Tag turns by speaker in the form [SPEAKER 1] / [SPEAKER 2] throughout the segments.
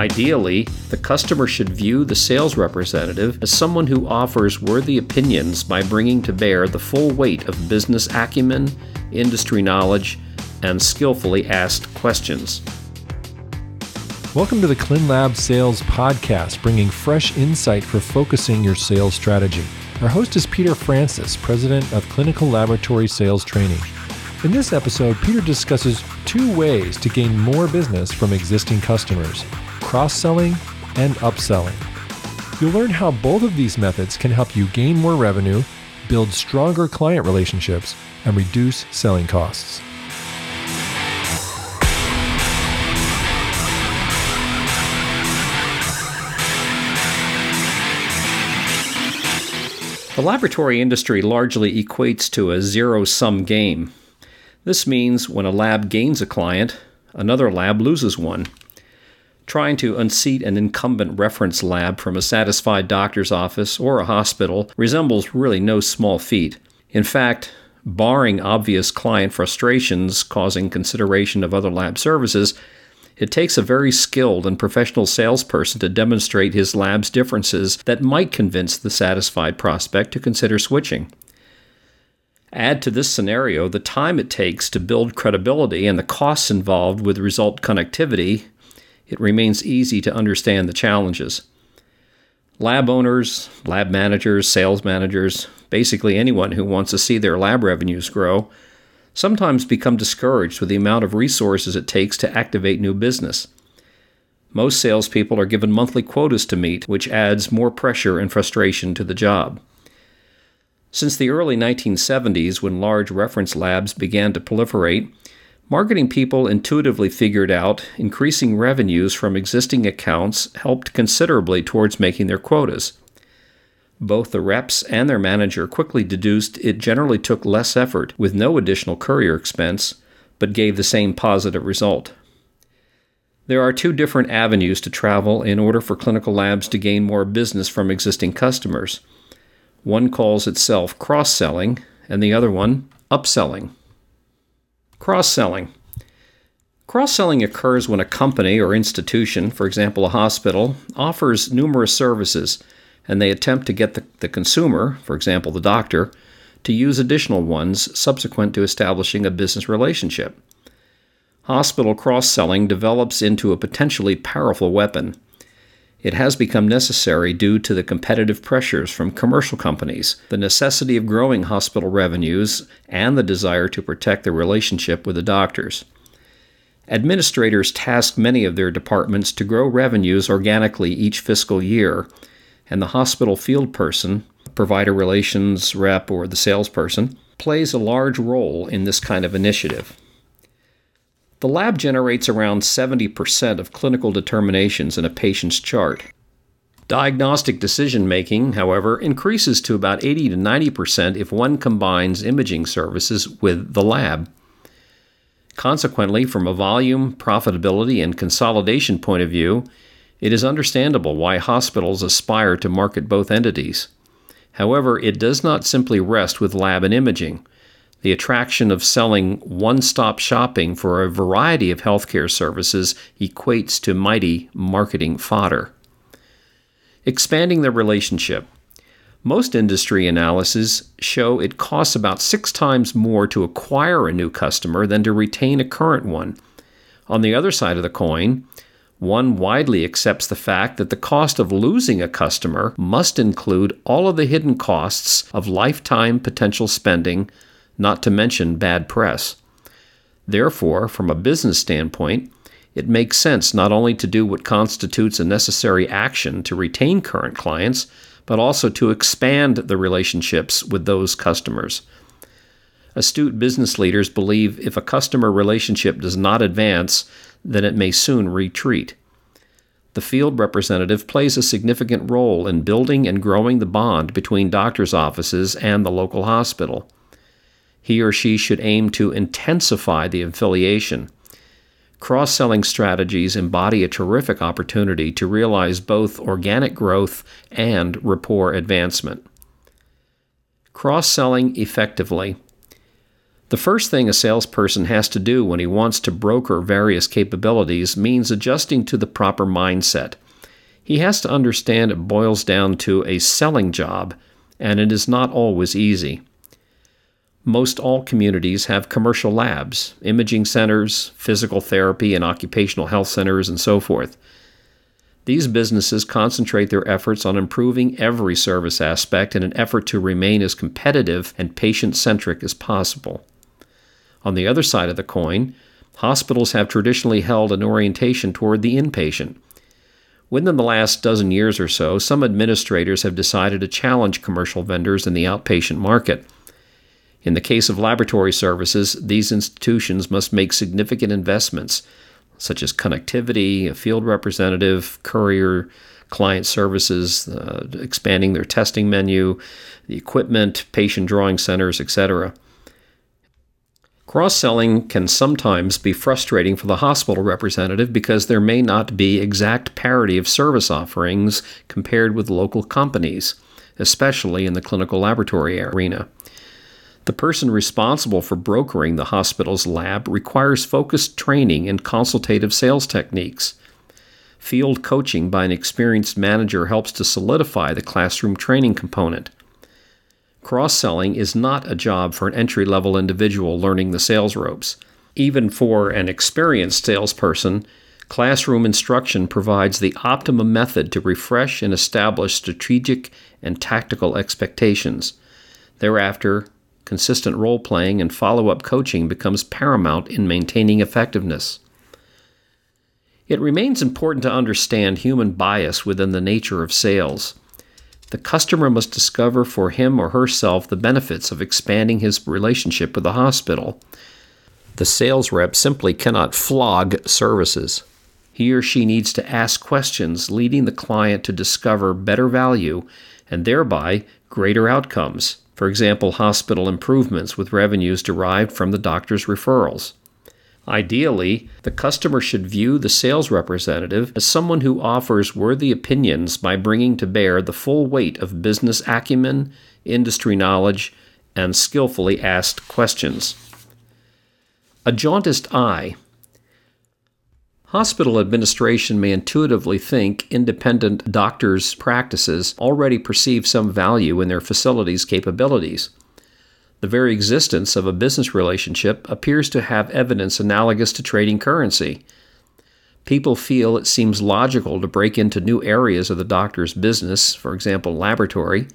[SPEAKER 1] Ideally, the customer should view the sales representative as someone who offers worthy opinions by bringing to bear the full weight of business acumen, industry knowledge, and skillfully asked questions.
[SPEAKER 2] Welcome to the ClinLab Sales Podcast, bringing fresh insight for focusing your sales strategy. Our host is Peter Francis, President of Clinical Laboratory Sales Training. In this episode, Peter discusses two ways to gain more business from existing customers cross selling and upselling. You'll learn how both of these methods can help you gain more revenue, build stronger client relationships, and reduce selling costs.
[SPEAKER 1] The laboratory industry largely equates to a zero sum game. This means when a lab gains a client, another lab loses one. Trying to unseat an incumbent reference lab from a satisfied doctor's office or a hospital resembles really no small feat. In fact, barring obvious client frustrations causing consideration of other lab services, it takes a very skilled and professional salesperson to demonstrate his lab's differences that might convince the satisfied prospect to consider switching. Add to this scenario the time it takes to build credibility and the costs involved with result connectivity, it remains easy to understand the challenges. Lab owners, lab managers, sales managers, basically anyone who wants to see their lab revenues grow, sometimes become discouraged with the amount of resources it takes to activate new business. Most salespeople are given monthly quotas to meet, which adds more pressure and frustration to the job. Since the early 1970s, when large reference labs began to proliferate, Marketing people intuitively figured out increasing revenues from existing accounts helped considerably towards making their quotas. Both the reps and their manager quickly deduced it generally took less effort with no additional courier expense, but gave the same positive result. There are two different avenues to travel in order for clinical labs to gain more business from existing customers. One calls itself cross selling, and the other one upselling. Cross selling. Cross selling occurs when a company or institution, for example a hospital, offers numerous services and they attempt to get the, the consumer, for example the doctor, to use additional ones subsequent to establishing a business relationship. Hospital cross selling develops into a potentially powerful weapon. It has become necessary due to the competitive pressures from commercial companies, the necessity of growing hospital revenues, and the desire to protect their relationship with the doctors. Administrators task many of their departments to grow revenues organically each fiscal year, and the hospital field person, provider relations rep, or the salesperson, plays a large role in this kind of initiative. The lab generates around 70% of clinical determinations in a patient's chart. Diagnostic decision making, however, increases to about 80 to 90% if one combines imaging services with the lab. Consequently, from a volume, profitability, and consolidation point of view, it is understandable why hospitals aspire to market both entities. However, it does not simply rest with lab and imaging the attraction of selling one stop shopping for a variety of healthcare services equates to mighty marketing fodder. Expanding the relationship. Most industry analyses show it costs about six times more to acquire a new customer than to retain a current one. On the other side of the coin, one widely accepts the fact that the cost of losing a customer must include all of the hidden costs of lifetime potential spending not to mention bad press. Therefore, from a business standpoint, it makes sense not only to do what constitutes a necessary action to retain current clients, but also to expand the relationships with those customers. Astute business leaders believe if a customer relationship does not advance, then it may soon retreat. The field representative plays a significant role in building and growing the bond between doctors' offices and the local hospital he or she should aim to intensify the affiliation. Cross selling strategies embody a terrific opportunity to realize both organic growth and rapport advancement. Cross selling effectively. The first thing a salesperson has to do when he wants to broker various capabilities means adjusting to the proper mindset. He has to understand it boils down to a selling job, and it is not always easy. Most all communities have commercial labs, imaging centers, physical therapy and occupational health centers, and so forth. These businesses concentrate their efforts on improving every service aspect in an effort to remain as competitive and patient centric as possible. On the other side of the coin, hospitals have traditionally held an orientation toward the inpatient. Within the last dozen years or so, some administrators have decided to challenge commercial vendors in the outpatient market. In the case of laboratory services, these institutions must make significant investments, such as connectivity, a field representative, courier, client services, uh, expanding their testing menu, the equipment, patient drawing centers, etc. Cross selling can sometimes be frustrating for the hospital representative because there may not be exact parity of service offerings compared with local companies, especially in the clinical laboratory arena. The person responsible for brokering the hospital's lab requires focused training in consultative sales techniques. Field coaching by an experienced manager helps to solidify the classroom training component. Cross selling is not a job for an entry level individual learning the sales ropes. Even for an experienced salesperson, classroom instruction provides the optimum method to refresh and establish strategic and tactical expectations. Thereafter, consistent role playing and follow up coaching becomes paramount in maintaining effectiveness. It remains important to understand human bias within the nature of sales. The customer must discover for him or herself the benefits of expanding his relationship with the hospital. The sales rep simply cannot flog services. He or she needs to ask questions, leading the client to discover better value and thereby greater outcomes. For example, hospital improvements with revenues derived from the doctor's referrals. Ideally, the customer should view the sales representative as someone who offers worthy opinions by bringing to bear the full weight of business acumen, industry knowledge, and skillfully asked questions. A jaundiced eye. Hospital administration may intuitively think independent doctors' practices already perceive some value in their facility's capabilities. The very existence of a business relationship appears to have evidence analogous to trading currency. People feel it seems logical to break into new areas of the doctor's business, for example, laboratory,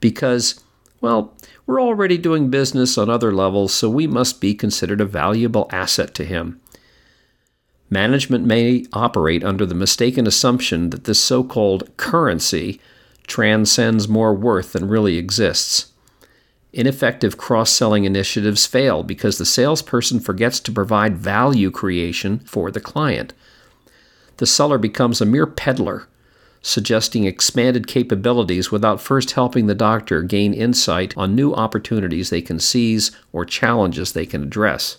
[SPEAKER 1] because, well, we're already doing business on other levels, so we must be considered a valuable asset to him. Management may operate under the mistaken assumption that this so called currency transcends more worth than really exists. Ineffective cross selling initiatives fail because the salesperson forgets to provide value creation for the client. The seller becomes a mere peddler, suggesting expanded capabilities without first helping the doctor gain insight on new opportunities they can seize or challenges they can address.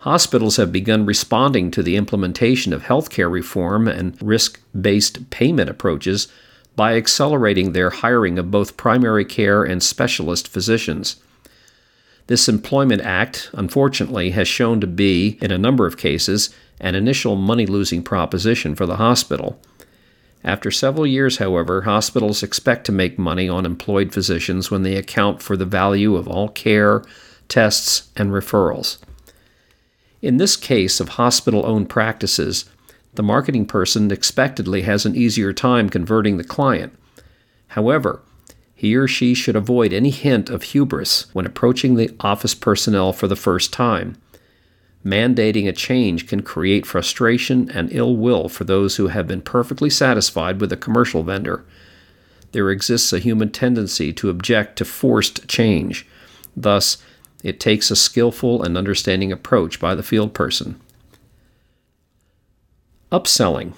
[SPEAKER 1] Hospitals have begun responding to the implementation of healthcare reform and risk based payment approaches by accelerating their hiring of both primary care and specialist physicians. This Employment Act, unfortunately, has shown to be, in a number of cases, an initial money losing proposition for the hospital. After several years, however, hospitals expect to make money on employed physicians when they account for the value of all care, tests, and referrals. In this case of hospital owned practices, the marketing person expectedly has an easier time converting the client. However, he or she should avoid any hint of hubris when approaching the office personnel for the first time. Mandating a change can create frustration and ill will for those who have been perfectly satisfied with a commercial vendor. There exists a human tendency to object to forced change. Thus, it takes a skillful and understanding approach by the field person. Upselling.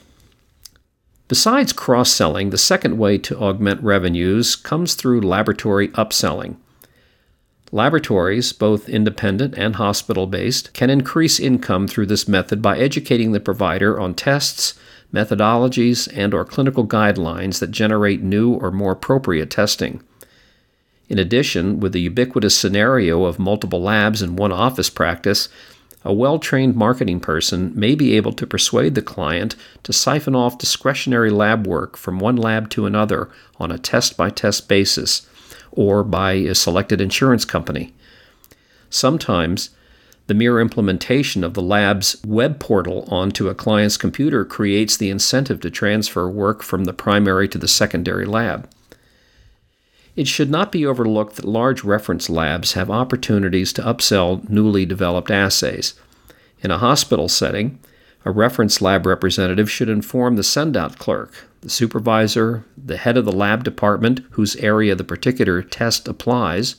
[SPEAKER 1] Besides cross selling, the second way to augment revenues comes through laboratory upselling. Laboratories, both independent and hospital based, can increase income through this method by educating the provider on tests, methodologies, and or clinical guidelines that generate new or more appropriate testing. In addition, with the ubiquitous scenario of multiple labs in one office practice, a well trained marketing person may be able to persuade the client to siphon off discretionary lab work from one lab to another on a test by test basis or by a selected insurance company. Sometimes, the mere implementation of the lab's web portal onto a client's computer creates the incentive to transfer work from the primary to the secondary lab. It should not be overlooked that large reference labs have opportunities to upsell newly developed assays. In a hospital setting, a reference lab representative should inform the sendout clerk, the supervisor, the head of the lab department whose area the particular test applies,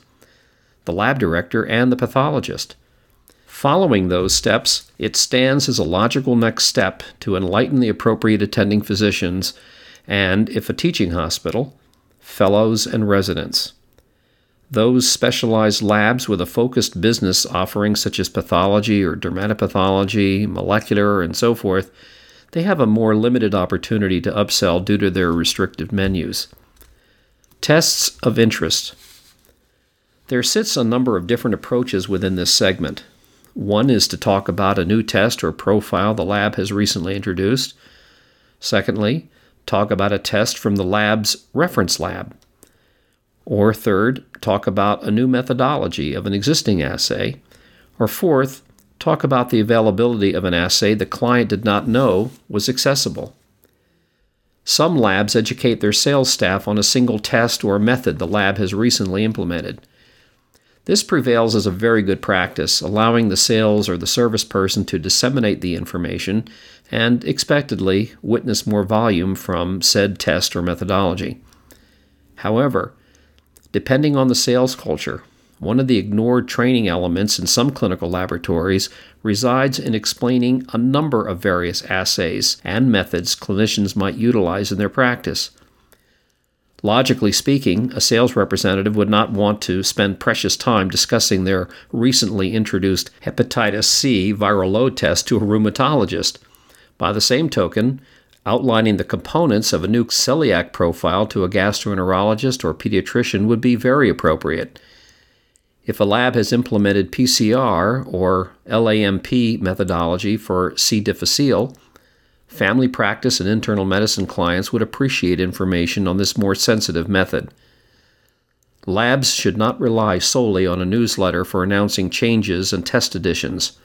[SPEAKER 1] the lab director, and the pathologist. Following those steps, it stands as a logical next step to enlighten the appropriate attending physicians and, if a teaching hospital, fellows, and residents. Those specialized labs with a focused business offering, such as pathology or dermatopathology, molecular, and so forth, they have a more limited opportunity to upsell due to their restrictive menus. Tests of interest. There sits a number of different approaches within this segment. One is to talk about a new test or profile the lab has recently introduced. Secondly, talk about a test from the lab's reference lab. Or third, talk about a new methodology of an existing assay. Or fourth, talk about the availability of an assay the client did not know was accessible. Some labs educate their sales staff on a single test or method the lab has recently implemented. This prevails as a very good practice, allowing the sales or the service person to disseminate the information and, expectedly, witness more volume from said test or methodology. However, depending on the sales culture, one of the ignored training elements in some clinical laboratories resides in explaining a number of various assays and methods clinicians might utilize in their practice. Logically speaking, a sales representative would not want to spend precious time discussing their recently introduced hepatitis C viral load test to a rheumatologist. By the same token, outlining the components of a new celiac profile to a gastroenterologist or pediatrician would be very appropriate. If a lab has implemented PCR or LAMP methodology for C. difficile, family practice and internal medicine clients would appreciate information on this more sensitive method. Labs should not rely solely on a newsletter for announcing changes and test additions.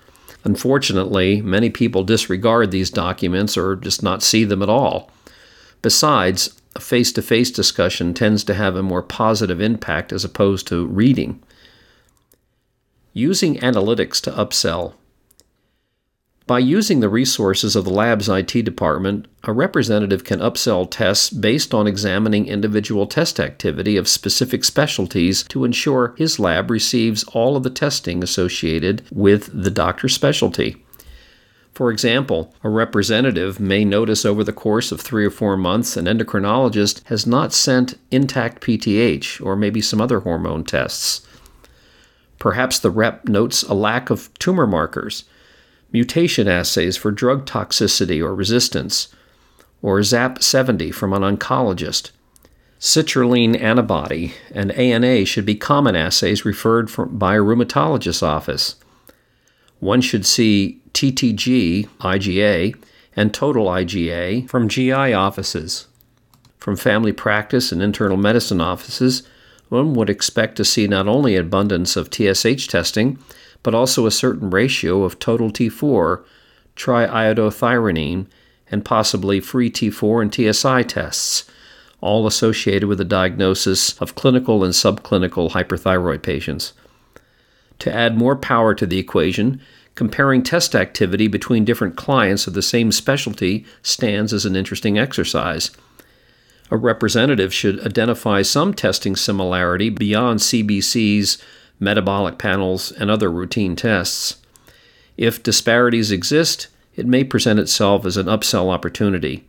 [SPEAKER 1] Unfortunately, many people disregard these documents or just not see them at all. Besides, a face to face discussion tends to have a more positive impact as opposed to reading. Using analytics to upsell by using the resources of the lab's IT department, a representative can upsell tests based on examining individual test activity of specific specialties to ensure his lab receives all of the testing associated with the doctor's specialty. For example, a representative may notice over the course of three or four months an endocrinologist has not sent intact PTH or maybe some other hormone tests. Perhaps the rep notes a lack of tumor markers mutation assays for drug toxicity or resistance, or ZAP70 from an oncologist. Citrulline antibody and ANA should be common assays referred from, by a rheumatologist's office. One should see TTG, IgA, and total IgA from GI offices. From family practice and internal medicine offices, one would expect to see not only abundance of TSH testing, but also a certain ratio of total T4, triiodothyronine, and possibly free T4 and TSI tests, all associated with the diagnosis of clinical and subclinical hyperthyroid patients. To add more power to the equation, comparing test activity between different clients of the same specialty stands as an interesting exercise. A representative should identify some testing similarity beyond CBC's metabolic panels, and other routine tests. If disparities exist, it may present itself as an upsell opportunity.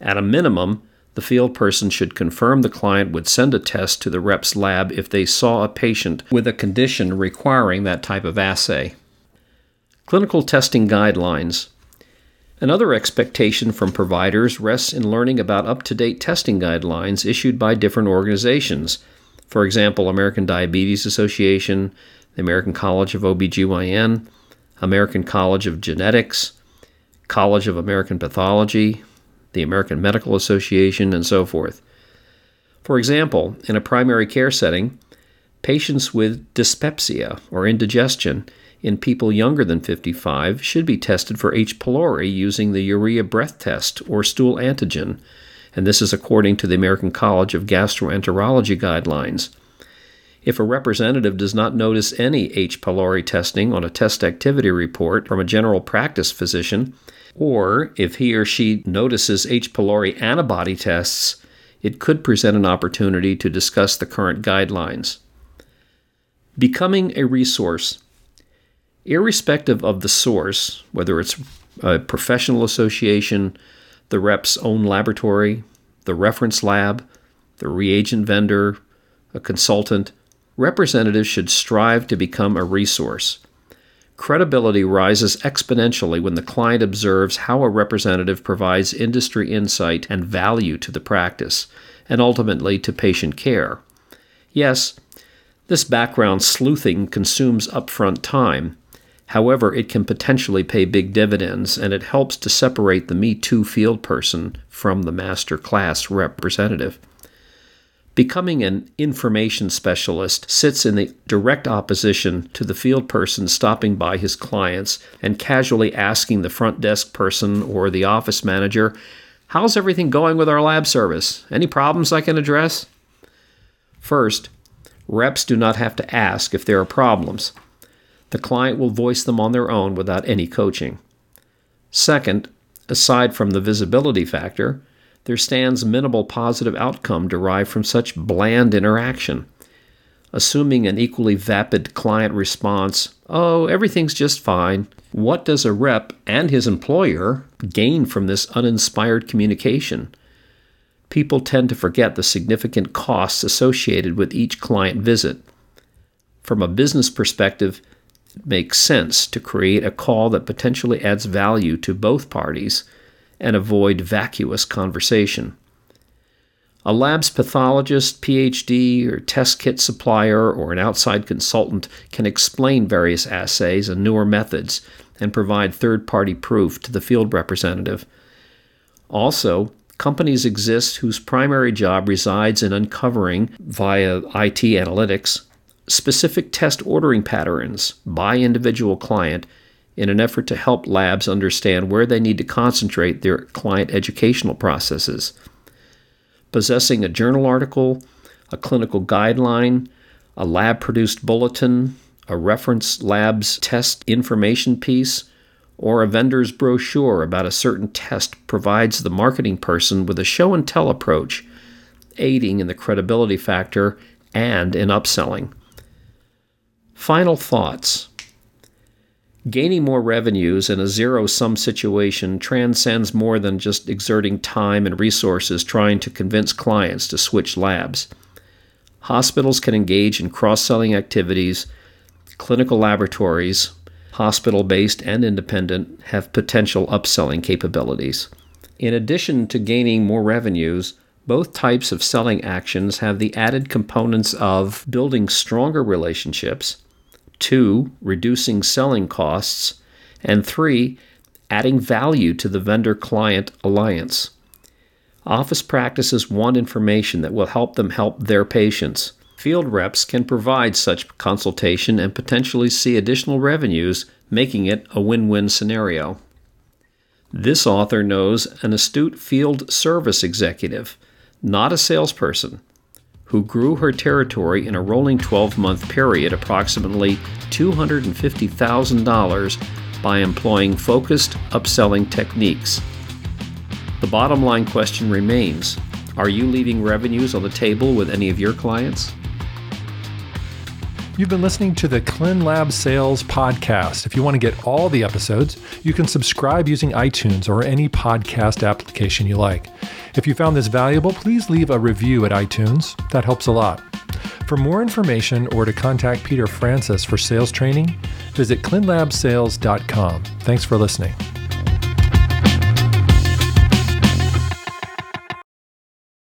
[SPEAKER 1] At a minimum, the field person should confirm the client would send a test to the rep's lab if they saw a patient with a condition requiring that type of assay. Clinical testing guidelines. Another expectation from providers rests in learning about up to date testing guidelines issued by different organizations For example, American Diabetes Association, the American College of OBGYN, American College of Genetics, College of American Pathology, the American Medical Association, and so forth. For example, in a primary care setting, patients with dyspepsia or indigestion in people younger than 55 should be tested for H. pylori using the urea breath test or stool antigen, and this is according to the American College of Gastroenterology guidelines. If a representative does not notice any H. pylori testing on a test activity report from a general practice physician, or if he or she notices H. pylori antibody tests, it could present an opportunity to discuss the current guidelines. Becoming a resource. Irrespective of the source, whether it's a professional association, the rep's own laboratory, the reference lab, the reagent vendor, a consultant, representatives should strive to become a resource. Credibility rises exponentially when the client observes how a representative provides industry insight and value to the practice, and ultimately to patient care. Yes, this background sleuthing consumes upfront time. However, it can potentially pay big dividends, and it helps to separate the Me Too field person from the master class representative. Becoming an information specialist sits in the direct opposition to the field person stopping by his clients and casually asking the front desk person or the office manager, How's everything going with our lab service? Any problems I can address? First, reps do not have to ask if there are problems. The client will voice them on their own without any coaching. Second, aside from the visibility factor, there stands minimal positive outcome derived from such bland interaction. Assuming an equally vapid client response, oh, everything's just fine, what does a rep and his employer gain from this uninspired communication? People tend to forget the significant costs associated with each client visit. From a business perspective, makes sense to create a call that potentially adds value to both parties and avoid vacuous conversation. A lab's pathologist, PhD, or test kit supplier, or an outside consultant can explain various assays and newer methods and provide third party proof to the field representative. Also, companies exist whose primary job resides in uncovering, via IT analytics, specific test ordering patterns by individual client in an effort to help labs understand where they need to concentrate their client educational processes. Possessing a journal article, a clinical guideline, a lab produced bulletin, a reference lab's test information piece, or a vendor's brochure about a certain test provides the marketing person with a show and tell approach, aiding in the credibility factor and in upselling. Final thoughts. Gaining more revenues in a zero sum situation transcends more than just exerting time and resources trying to convince clients to switch labs. Hospitals can engage in cross selling activities, clinical laboratories, hospital based and independent, have potential upselling capabilities. In addition to gaining more revenues, both types of selling actions have the added components of building stronger relationships two, reducing selling costs, and three, adding value to the vendor client alliance. Office practices want information that will help them help their patients. Field reps can provide such consultation and potentially see additional revenues, making it a win win scenario. This author knows an astute field service executive, not a salesperson, who grew her territory in a rolling 12 month period approximately $250,000 by employing focused upselling techniques. The bottom line question remains Are you leaving revenues on the table with any of your clients?
[SPEAKER 2] You've been listening to the ClinLab Sales Podcast. If you want to get all the episodes, you can subscribe using iTunes or any podcast application you like. If you found this valuable, please leave a review at iTunes. That helps a lot. For more information or to contact Peter Francis for sales training, visit clinlabsales.com. Thanks for listening.